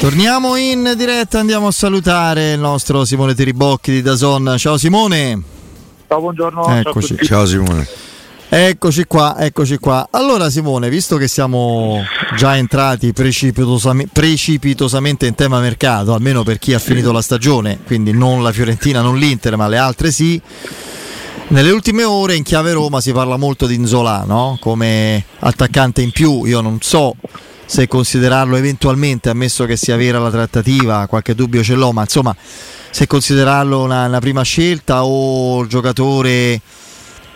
Torniamo in diretta, andiamo a salutare il nostro Simone Teribocchi di Dazon. Ciao Simone. Ciao, buongiorno. Eccoci. Ciao, Ciao Simone. Eccoci qua, eccoci qua. Allora Simone, visto che siamo già entrati precipitosam- precipitosamente in tema mercato, almeno per chi ha finito la stagione, quindi non la Fiorentina, non l'Inter, ma le altre sì, nelle ultime ore in chiave Roma si parla molto di Inzola, no? come attaccante in più, io non so se considerarlo eventualmente, ammesso che sia vera la trattativa, qualche dubbio ce l'ho, ma insomma se considerarlo una, una prima scelta o il giocatore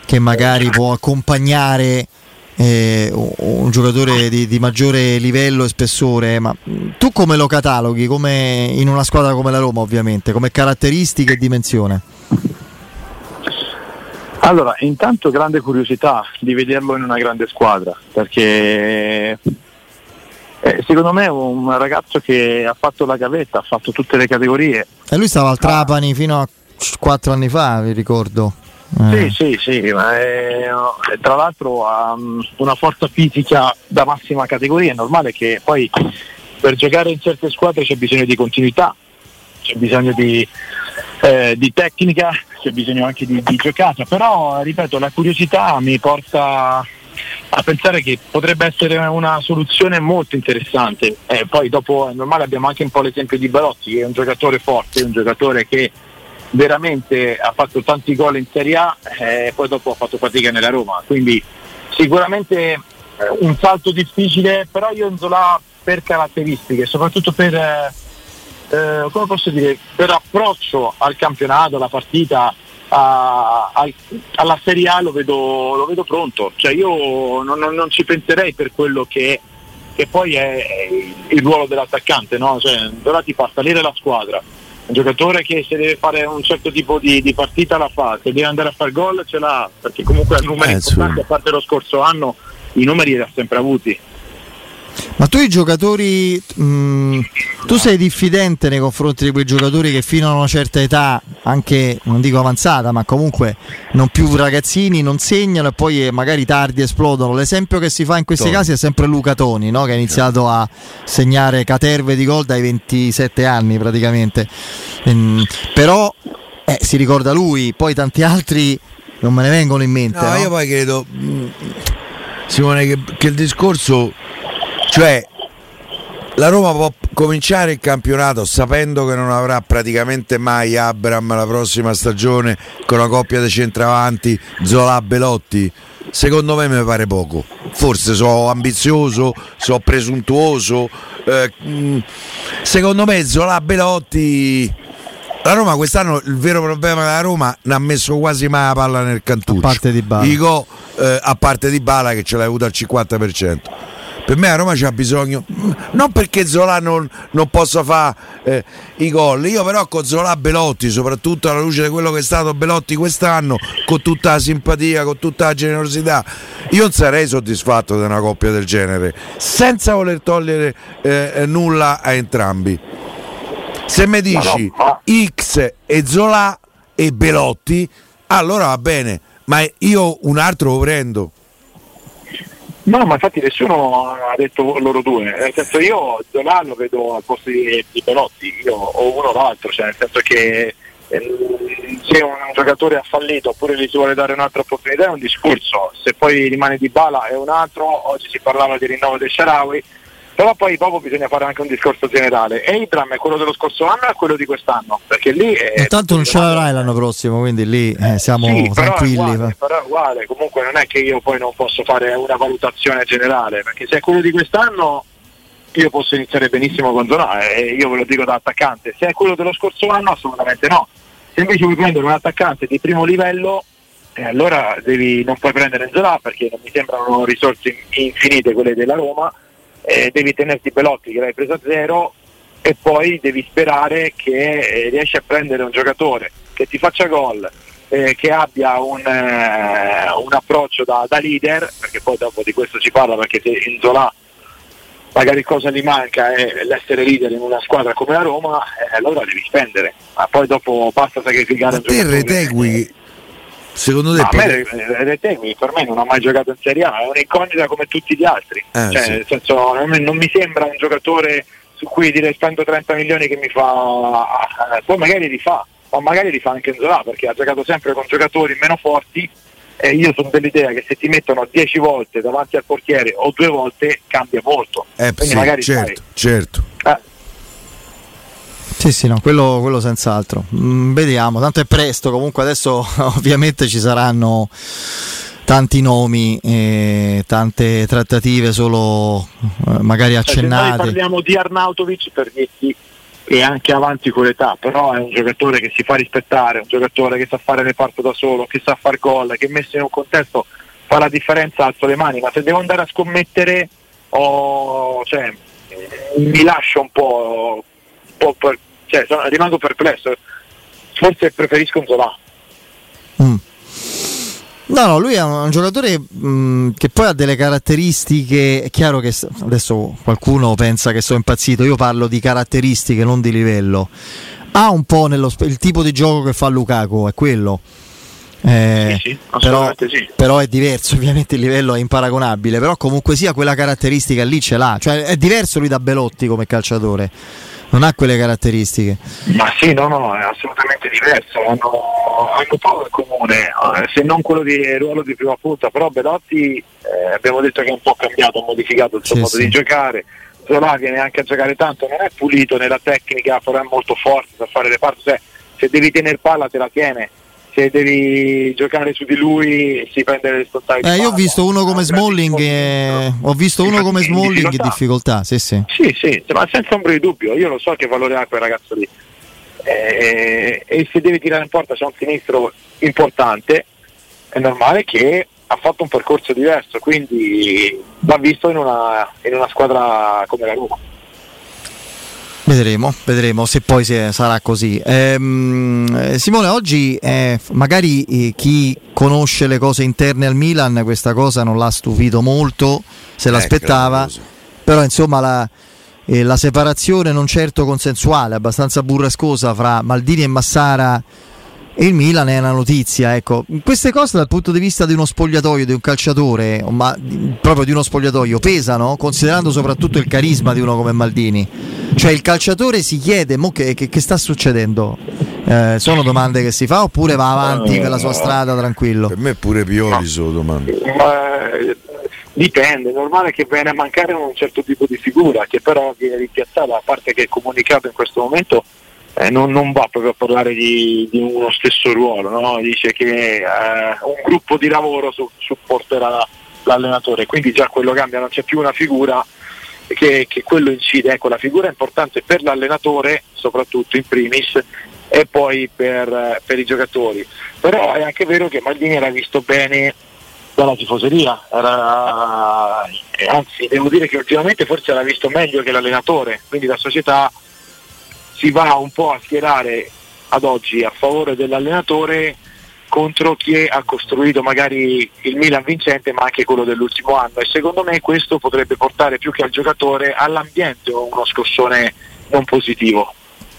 che magari può accompagnare eh, un giocatore di, di, maggiore livello e spessore, ma tu come lo cataloghi? Come in una squadra come la Roma, ovviamente, come caratteristiche e dimensione? Allora, intanto grande curiosità di vederlo in una grande squadra, perché eh, secondo me è un ragazzo che ha fatto la gavetta, ha fatto tutte le categorie. E lui stava al Trapani ah. fino a quattro anni fa, vi ricordo. Eh. Sì, sì, sì, ma è, tra l'altro ha um, una forza fisica da massima categoria, è normale che poi per giocare in certe squadre c'è bisogno di continuità, c'è bisogno di, eh, di tecnica, c'è bisogno anche di, di giocata, però ripeto la curiosità mi porta a pensare che potrebbe essere una soluzione molto interessante. Eh, poi dopo è normale abbiamo anche un po' l'esempio di Barotti che è un giocatore forte, un giocatore che veramente ha fatto tanti gol in Serie A e eh, poi dopo ha fatto fatica nella Roma. Quindi sicuramente eh, un salto difficile, però io Zola per caratteristiche, soprattutto per, eh, eh, come posso dire, per approccio al campionato, alla partita, a, a, alla Serie A lo vedo, lo vedo pronto. Cioè io non, non, non, ci penserei per quello che, che poi è, il ruolo dell'attaccante, no? cioè, Zola ti fa salire la squadra un giocatore che se deve fare un certo tipo di, di, partita la fa, se deve andare a fare gol ce l'ha, perché comunque ha numeri eh, importanti, a parte lo scorso anno i numeri li ha sempre avuti. Ma tu i giocatori, mh, mm, tu sei diffidente nei confronti di quei giocatori che fino a una certa età, anche non dico avanzata, ma comunque non più ragazzini, non segnano e poi magari tardi esplodono. L'esempio che si fa in questi Toni. casi è sempre Luca Toni, no? che ha iniziato a segnare caterve di gol dai 27 anni praticamente. Ehm, però eh, si ricorda lui, poi tanti altri non me ne vengono in mente. No, no? io poi credo, mm, Simone, che, che il discorso cioè, la Roma può cominciare il campionato sapendo che non avrà praticamente mai Abram la prossima stagione con una coppia di centravanti Zola Belotti. Secondo me mi pare poco. Forse sono ambizioso, sono presuntuoso. Eh, mm, secondo me Zola Belotti. La Roma quest'anno il vero problema della Roma non ha messo quasi mai la palla nel cantuccio. A parte di Bala. Dico, eh, a parte di Bala che ce l'ha avuto al 50% per me a Roma c'ha bisogno non perché Zola non, non possa fare eh, i gol io però con Zola Belotti soprattutto alla luce di quello che è stato Belotti quest'anno con tutta la simpatia con tutta la generosità io non sarei soddisfatto di una coppia del genere senza voler togliere eh, nulla a entrambi. Se mi dici X e Zola e Belotti allora va bene ma io un altro lo prendo No, ma infatti nessuno ha detto loro due, nel senso io Zola lo vedo al posto di, di Pelotti, io o uno o l'altro, cioè nel senso che eh, se un giocatore ha fallito oppure gli si vuole dare un'altra opportunità è un discorso, se poi rimane di bala è un altro, oggi si parlava di rinnovo del Sharawi, però poi dopo bisogna fare anche un discorso generale. E il dramma è quello dello scorso anno e quello di quest'anno perché lì è intanto non ce l'avrai l'anno prossimo quindi lì eh, siamo sì, tranquilli però è, uguale, però è uguale. Comunque non è che io poi non posso fare una valutazione generale perché se è quello di quest'anno io posso iniziare benissimo con Zonà e io ve lo dico da attaccante. Se è quello dello scorso anno assolutamente no. Se invece vuoi prendere un attaccante di primo livello eh, allora devi, non puoi prendere Zola perché non mi sembrano risorse infinite quelle della Roma eh, devi tenerti Belotti che l'hai preso a zero e poi devi sperare che eh, riesci a prendere un giocatore che ti faccia gol, eh, che abbia un, eh, un approccio da, da, leader, perché poi dopo di questo si parla perché se in Zola magari cosa gli manca è l'essere leader in una squadra come la Roma, eh, allora devi spendere, ma poi dopo basta sacrificare ma un giocatore. Retegui, secondo te? No, me, Retegui per me non ha mai giocato in Serie A, è un'incognita come tutti gli altri, eh, cioè, sì. nel senso, non, non mi sembra un giocatore su cui dire spendo 30 milioni che mi fa, eh, poi magari li fa, ma magari li fa anche in Zola perché ha giocato sempre con giocatori meno forti e io sono dell'idea che se ti mettono 10 volte davanti al portiere o due volte cambia molto. Eh, Quindi sì, magari certo, fai. certo. Eh. Sì, sì, no, quello, quello senz'altro. Mm, vediamo, tanto è presto, comunque adesso ovviamente ci saranno tanti nomi, e tante trattative solo eh, magari accennate. Cioè, parliamo di Arnautovic per dirti che è anche avanti con l'età, però è un giocatore che si fa rispettare, un giocatore che sa fare reparto da solo, che sa far gol, che messo in un contesto fa la differenza, alzo le mani, ma se devo andare a scommettere oh, cioè, mi lascio un po per, cioè, rimango perplesso, forse preferisco un Zola. Mm. No, no, lui è un, un giocatore mh, mm, che poi ha delle caratteristiche. È chiaro che adesso qualcuno pensa che sono impazzito. Io parlo di caratteristiche, non di livello. Ha un po' nello, il tipo di gioco che fa Lukaku, è quello. Eh, sì, sì, però, sì. però, è diverso, ovviamente il livello è imparagonabile. Però comunque sia quella caratteristica lì ce l'ha. Cioè, è diverso lui da Belotti come calciatore non ha quelle caratteristiche. Ma sì, no, no, è assolutamente diverso, hanno, hanno poco in comune, eh, se non quello di ruolo di prima punta, però Belotti eh, abbiamo detto che è un po' cambiato, ha modificato il suo sì, modo sì. di giocare, Zola viene anche a giocare tanto, non è pulito nella tecnica, però è molto forte, sa fare le parti, cioè, se devi tenere palla te la tiene, se devi giocare su di lui si prende le responsabilità. Eh, io ho visto uno come Smalling, e... ho visto uno come Smalling in difficoltà, sì, sì. Sì, sì, ma senza ombra di dubbio, io lo so che valore ha quel ragazzo lì. Eh, e se devi tirare in porta c'è un sinistro importante, è normale che ha fatto un percorso diverso, quindi va visto in una, in una squadra come la Roma. Vedremo, vedremo se poi sarà così. Ehm, Simone, oggi eh, magari eh, chi conosce le cose interne al Milan questa cosa non l'ha stupito molto, se l'aspettava, però insomma la, eh, la separazione non certo consensuale, abbastanza burrascosa fra Maldini e Massara il Milan è una notizia, ecco. Queste cose dal punto di vista di uno spogliatoio, di un calciatore, ma proprio di uno spogliatoio, pesano, considerando soprattutto il carisma di uno come Maldini. Cioè il calciatore si chiede, mo che, che, che sta succedendo? Eh, sono domande che si fa oppure va avanti per la sua strada tranquillo? Per me pure Pioli sono domande. Ma, dipende, è normale che viene a mancare un certo tipo di figura che però viene rimpiazzata, a parte che è comunicato in questo momento eh, non, non, va proprio a parlare di, di uno stesso ruolo, no? dice che eh, un gruppo di lavoro su, supporterà l'allenatore, quindi già quello cambia, non c'è più una figura che, che quello incide, ecco la figura è importante per l'allenatore, soprattutto in primis, e poi per, per i giocatori, però è anche vero che Maldini era visto bene dalla tifoseria, era, anzi devo dire che ultimamente forse era visto meglio che l'allenatore, quindi la società si va un po' a schierare ad oggi a favore dell'allenatore contro chi ha costruito magari il Milan vincente ma anche quello dell'ultimo anno e secondo me questo potrebbe portare più che al giocatore all'ambiente uno scossone non positivo.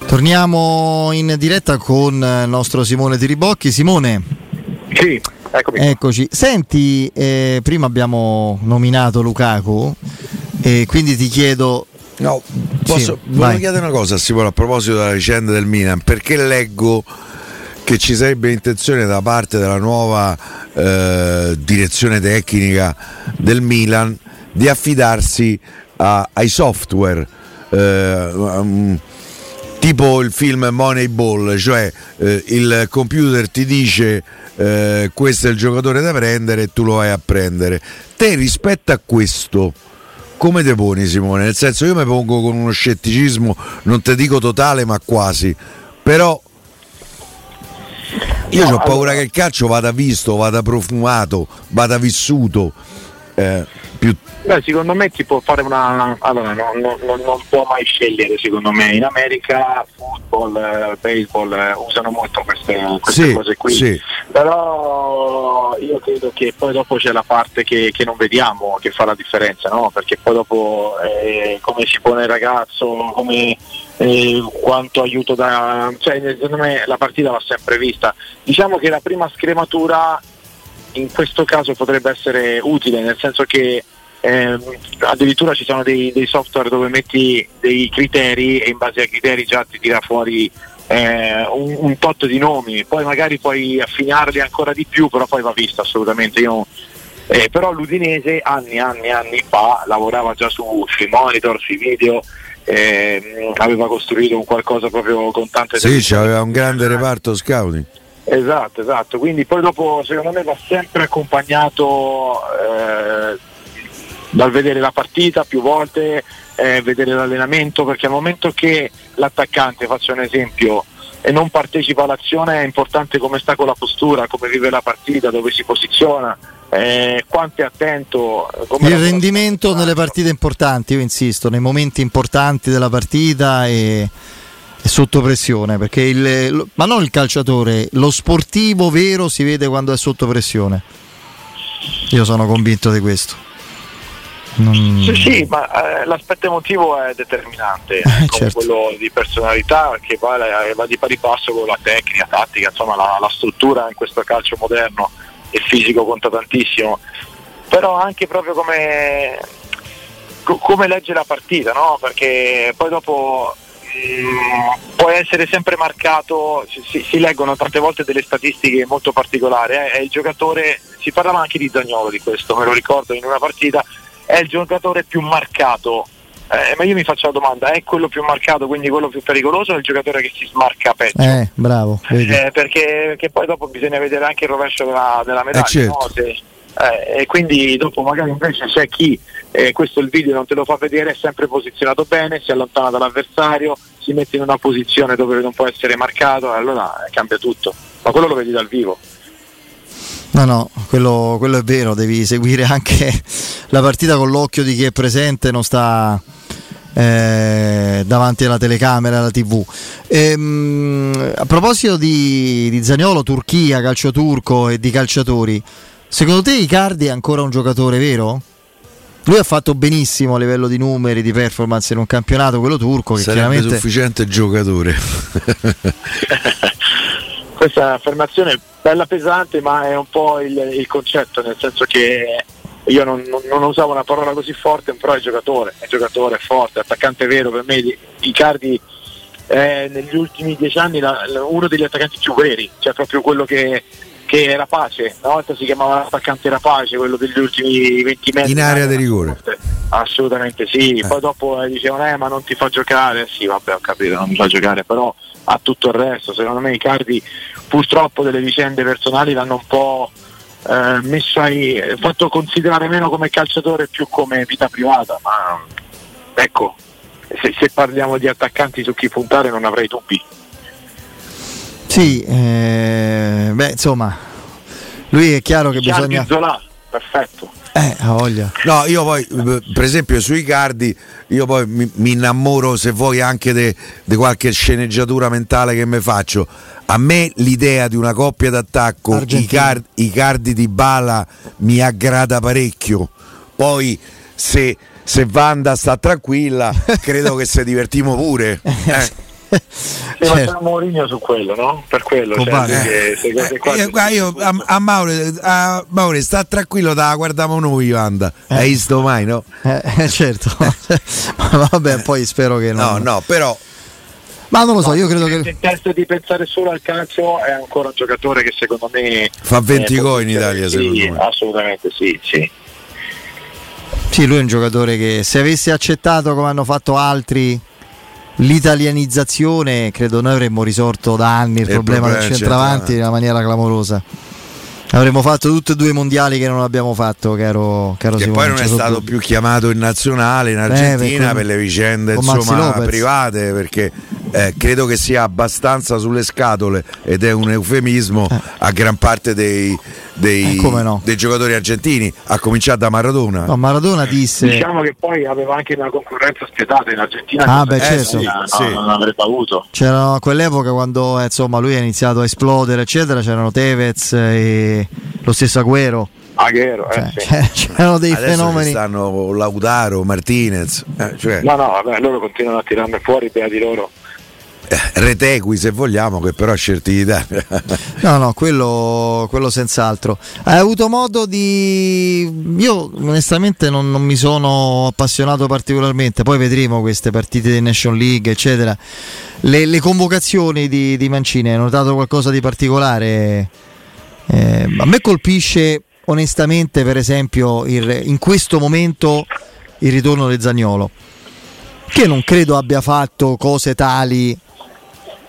Torniamo in diretta con il nostro Simone Tiribocchi. Simone. Sì, eccomi. Eccoci. Senti, eh, prima abbiamo nominato Lukaku e quindi ti chiedo No, posso, sì, volevo chiedere una cosa Simone a proposito della vicenda del Milan, perché leggo che ci sarebbe intenzione da parte della nuova eh, direzione tecnica del Milan di affidarsi a, ai software eh, um, tipo il film Moneyball, cioè eh, il computer ti dice eh, questo è il giocatore da prendere e tu lo vai a prendere. Te rispetto a questo come te poni Simone? Nel senso io mi pongo con uno scetticismo, non ti dico totale ma quasi, però io no, ho paura allora... che il calcio vada visto, vada profumato, vada vissuto eh, più Beh, secondo me ti può fare una. Allora, non, non, non può mai scegliere, secondo me. In America football, eh, baseball eh, usano molto queste, queste Sì, cose qui. sì. Però io credo che poi dopo c'è la parte che, che non vediamo che fa la differenza, no? Perché poi dopo eh, come si pone il ragazzo, come eh, quanto aiuto da. Cioè, secondo me la partita va sempre vista. Diciamo che la prima scrematura in questo caso potrebbe essere utile, nel senso che ehm, addirittura ci sono dei, dei software dove metti dei criteri e in base ai criteri già ti tira fuori eh, un, un tot di nomi, poi magari puoi affinarli ancora di più, però poi va visto assolutamente. Io, eh, però l'Udinese anni, anni, anni fa lavorava già su, sui monitor, sui video, ehm, aveva costruito un qualcosa proprio con tante Sì, c'aveva un grande reparto scouting. Esatto, esatto, quindi poi dopo secondo me va sempre accompagnato eh, dal vedere la partita più volte, eh, vedere l'allenamento, perché al momento che l'attaccante, faccio un esempio, e non partecipa all'azione è importante come sta con la postura, come vive la partita, dove si posiziona, eh, quanto è attento. come Il rendimento nelle partite importanti, io insisto, nei momenti importanti della partita e sotto pressione, perché il, ma non il calciatore, lo sportivo vero si vede quando è sotto pressione. Io sono convinto di questo. Non- Sì, sì, ma eh, l'aspetto emotivo è determinante, come certo. quello di personalità che va, va di pari passo con la tecnica, tattica, insomma la, la struttura in questo calcio moderno, il fisico conta tantissimo, però anche proprio come, co- come legge la partita, no? perché poi dopo può essere sempre marcato, si, si- leggono tante volte delle statistiche molto particolari, eh, è il giocatore, si parlava anche di Zagnolo di questo, me lo ricordo in una partita, è il giocatore più marcato. Eh, ma io mi faccio la domanda, è quello più marcato, quindi quello più pericoloso o è il giocatore che si smarca peggio? Eh, bravo. Eh, perché, perché poi dopo bisogna vedere anche il rovescio della, della medaglia. Eh, certo. no? Se- eh, e quindi dopo magari invece c'è chi, eh, questo il video non te lo fa vedere, è sempre posizionato bene, si allontana dall'avversario, si mette in una posizione dove non può essere marcato, allora cambia tutto. Ma quello lo vedi dal vivo. No, no, quello, quello è vero, devi seguire anche la partita con l'occhio di chi è presente, non sta eh, davanti alla telecamera, alla tv. Ehm, a proposito di, di Zaniolo, Turchia, calcio turco e di calciatori, secondo te Icardi è ancora un giocatore vero? Lui ha fatto benissimo a livello di numeri, di performance in un campionato, quello turco, che Sarebbe chiaramente... sufficiente giocatore. Questa è un'affermazione bella pesante, ma è un po' il, il concetto, nel senso che io non, non- non usavo una parola così forte, però è giocatore, è giocatore, è forte, è attaccante vero, per me di- Icardi è negli ultimi dieci anni la- la- uno degli attaccanti più veri, cioè proprio quello che, che era pace, una volta si chiamava l'attaccante rapace, quello degli ultimi 20 metri. In area di rigore. Assolutamente sì, poi dopo eh, dicevano eh ma non ti fa giocare, sì vabbè ho capito, non mi fa giocare, però ha tutto il resto, secondo me Icardi purtroppo delle vicende personali l'hanno un po' eh, messo ai, fatto considerare meno come calciatore più come vita privata, ma ecco, se, se parliamo di attaccanti su chi puntare non avrei dubbi. Sì, eh, beh insomma, lui è chiaro che Gianni bisogna... Zola, perfetto. Eh, ha voglia. No, io poi, per esempio, sui cardi, io poi mi, mi innamoro, se vuoi, anche di qualche sceneggiatura mentale che mi faccio. A me l'idea di una coppia d'attacco, i, Argentina. car- i cardi di Bala, mi aggrada parecchio. Poi, se, se Wanda sta tranquilla, credo che se divertimo pure. Eh. Sì, ma Certo. c'è Mourinho su quello, no? Per quello, cioè, che cose qua- Eh, eh, io a, a Maure, a Maure, sta tranquillo, te la guardiamo noi, Wanda. Hai visto mai, no? Eh, eh, certo, ma vabbè, poi spero che No, non... no, però Ma non lo so, io credo Se che... in testa di pensare solo al calcio è ancora un giocatore che secondo me Fa 20 eh, gol in Italia, vincere. secondo Sì, me. Assolutamente sì, sì. Sì, lui è un giocatore che se avesse accettato come hanno fatto altri l'italianizzazione, credo noi avremmo risorto da anni il, Il problema del problema del centravanti in una maniera clamorosa. Avremmo fatto tutti e due i mondiali che non abbiamo fatto, caro, caro che Simone. poi non è stato più chiamato in nazionale in Argentina per le vicende insomma, private perché eh, credo che sia abbastanza sulle scatole ed è un eufemismo Eh. a gran parte dei, dei- Eh, no. dei giocatori argentini, a cominciare da Maradona. No, Maradona disse Diciamo che poi aveva anche una concorrenza spietata in Argentina. Ah, che beh, certo. no, Sì. non avrebbe avuto. c'erano a quell'epoca quando eh, insomma lui ha iniziato a esplodere eccetera c'erano Tevez e lo stesso Agüero Aghero, eh, Cioè, sì. c'è- c'erano dei Adesso ci fenomeni stanno Lautaro, Martinez, eh, cioè, No, no, vabbè, loro continuano a tirarne fuori, bea di loro. eh, Retegui se vogliamo, che però ha scelti d'Italia. No, no, quello, quello senz'altro. Hai avuto modo di. Io onestamente non, non mi sono appassionato particolarmente, poi vedremo queste partite di Nation League, eccetera. Le, le convocazioni di, di Mancini, hai notato qualcosa di particolare? Eh, a me colpisce onestamente, per esempio, il- in questo momento il ritorno di Zagnolo, che non credo abbia fatto cose tali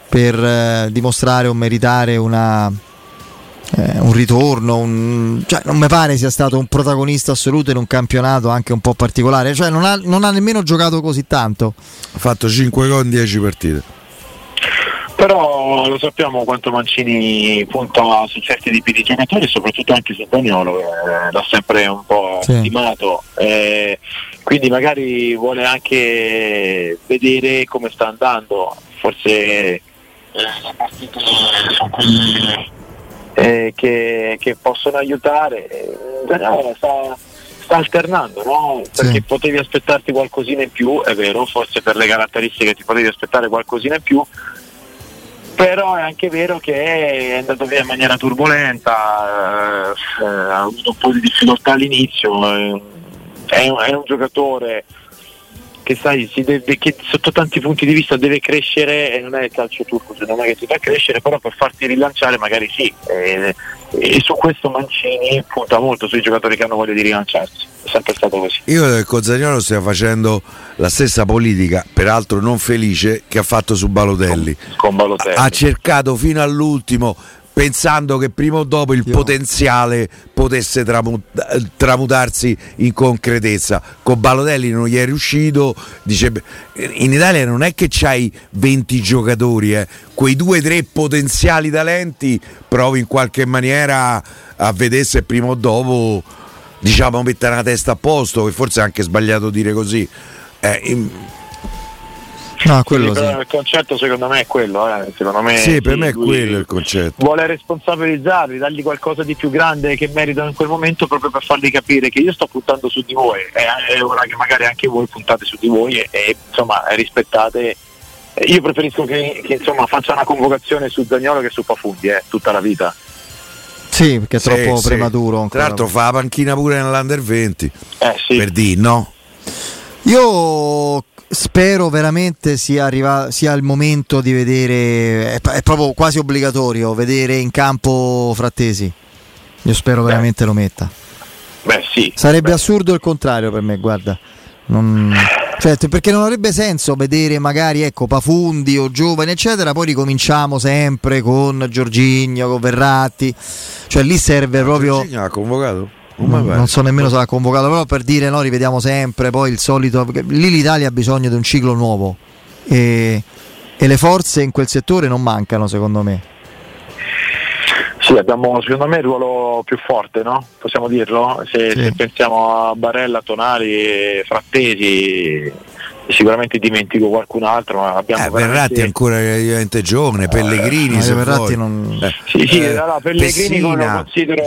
per eh, dimostrare o meritare una, eh, un ritorno. un- cioè, non mi pare sia stato un protagonista assoluto in un campionato anche un po' particolare. Cioè, non, ha, non ha nemmeno giocato così tanto. ha fatto 5 gol in 10 partite. Però lo sappiamo quanto Mancini punta su certi tipi di giocatori, soprattutto anche su Daniolo, eh, l'ha sempre un po' Sì. stimato. eh, quindi magari vuole anche vedere come sta andando. Forse eh, sono quelle eh, che, che possono aiutare. Eh, Daniolo sta, sta alternando, no? Perché Sì. potevi aspettarti qualcosina in più, è vero, forse per le caratteristiche ti potevi aspettare qualcosina in più, però è anche vero che è andato via in maniera turbolenta, eh, eh, ha avuto un po' di difficoltà all'inizio, eh, è, è un giocatore che sai, si deve- che sotto tanti punti di vista deve crescere e non è il calcio turco secondo me che ti fa crescere, però per farti rilanciare magari sì. E, e su questo Mancini punta molto sui giocatori che hanno voglia di rilanciarsi, è sempre stato così. Io credo che con Zagnolo stia facendo la stessa politica, peraltro non felice, che ha fatto su Balotelli. Con Balotelli. Ha cercato fino all'ultimo, pensando che prima o dopo il Io- potenziale potesse tramu- tramutarsi in concretezza. Con Balotelli non gli è riuscito. Dice, "Beh, in Italia non è che c'hai 20 giocatori, eh. quei due o tre potenziali talenti provi in qualche maniera a vedere se prima o dopo diciamo mettere la testa a posto, che forse è anche sbagliato dire così. Eh, in- No, quello sì. il concetto secondo me è quello, eh. secondo me sì, per me è quello il concetto. Vuole responsabilizzarli, dargli qualcosa di più grande che meritano in quel momento proprio per fargli capire che io sto puntando su di voi e è ora che magari anche voi puntate su di voi e, e, insomma rispettate. eh, Io preferisco che, che, insomma, faccia una convocazione su Zagnolo che su Pafundi eh, tutta la vita. Sì, perché è Sì, troppo sì. prematuro. Tra ancora. l'altro fa la panchina pure nell'Under 20, Eh, sì. per dire no? Io spero veramente sia, arriva- sia il momento di vedere, è, è proprio quasi obbligatorio vedere in campo Frattesi. Io spero veramente lo metta. Beh sì. Sarebbe Beh, assurdo il contrario per me, guarda. Non- t- perché non avrebbe senso vedere magari ecco, Pafundi o giovani, eccetera, poi ricominciamo sempre con Giorginio, con Verratti. Cioè lì serve proprio. Jorginho ha convocato? Non mi Non, so nemmeno se l'ha convocato, però per dire no, rivediamo sempre, poi il solito. Lì l'Italia ha bisogno di un ciclo nuovo e, e le forze in quel settore non mancano, secondo me. Sì, abbiamo secondo me il ruolo più forte, no? Possiamo dirlo? Se, Sì. se pensiamo a Barella, Tonali Frattesi, sicuramente dimentico qualcun altro, ma abbiamo Eh, veramente- Verratti è ancora relativamente giovane, Pellegrini Ma se Verratti vuoi. non- Eh, Sì, sì, eh, allora, Pellegrini lo considero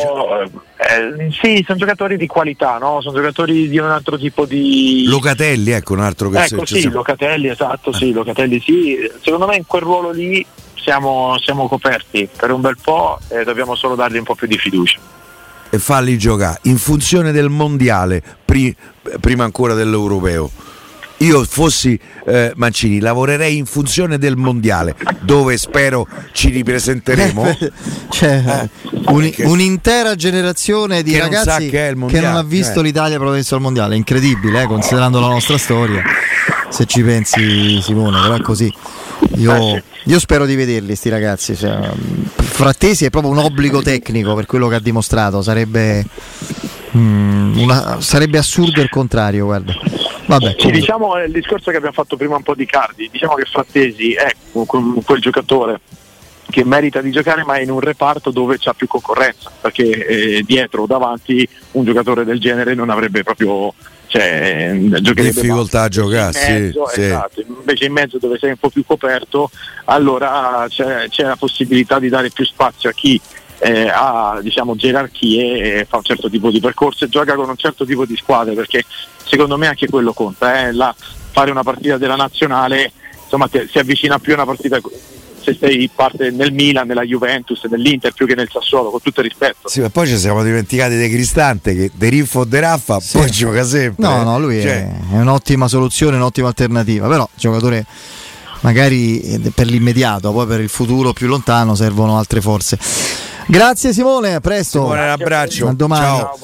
eh, eh, sì, sono giocatori di qualità, no? Sono giocatori di un altro tipo di Locatelli, ecco un altro che Ecco sì, se- Locatelli, esatto, sì, Locatelli sì. Secondo me in quel ruolo lì siamo, siamo coperti per un bel po' e dobbiamo solo dargli un po' più di fiducia. e farli giocare in funzione del mondiale pri- prima ancora dell'europeo. Io fossi eh, Mancini lavorerei in funzione del mondiale dove spero ci ripresenteremo. Cioè, un- perché- un'intera generazione di non ragazzi sa che non ha visto eh. l'Italia protagonista al mondiale. Incredibile, eh, considerando la nostra storia. Se ci pensi, Simone, però è così. Io, Eh, io spero di vederli, sti ragazzi. Cioè, Frattesi è proprio un obbligo tecnico per quello che ha dimostrato. Sarebbe, mm, una- sarebbe assurdo il contrario, guarda. Vabbè, sì, diciamo il discorso che abbiamo fatto prima un po' di Cardi, diciamo che Frattesi è quel giocatore che merita di giocare ma in un reparto dove c'è più concorrenza, perché eh, dietro o davanti un giocatore del genere non avrebbe proprio cioè, difficoltà a giocare. Sì, sì. Esatto. Invece in mezzo dove sei un po' più coperto, allora c'è, c'è la possibilità di dare più spazio a chi eh, ha diciamo, gerarchie e fa un certo tipo di percorso e gioca con un certo tipo di squadre perché secondo me anche quello conta eh? La, fare una partita della nazionale insomma ti, si avvicina più a una partita se sei parte nel Milan, nella Juventus, nell'Inter più che nel Sassuolo, con tutto il rispetto. Sì, ma poi ci siamo dimenticati di Cristante che De Riffo o De Raffa sì. poi gioca sempre. No, no, lui cioè... è, è, un'ottima soluzione, un'ottima alternativa, però giocatore magari eh, per l'immediato, poi per il futuro più lontano servono altre forze. Grazie Simone, a presto. Simone, un abbraccio. A domani. Ciao.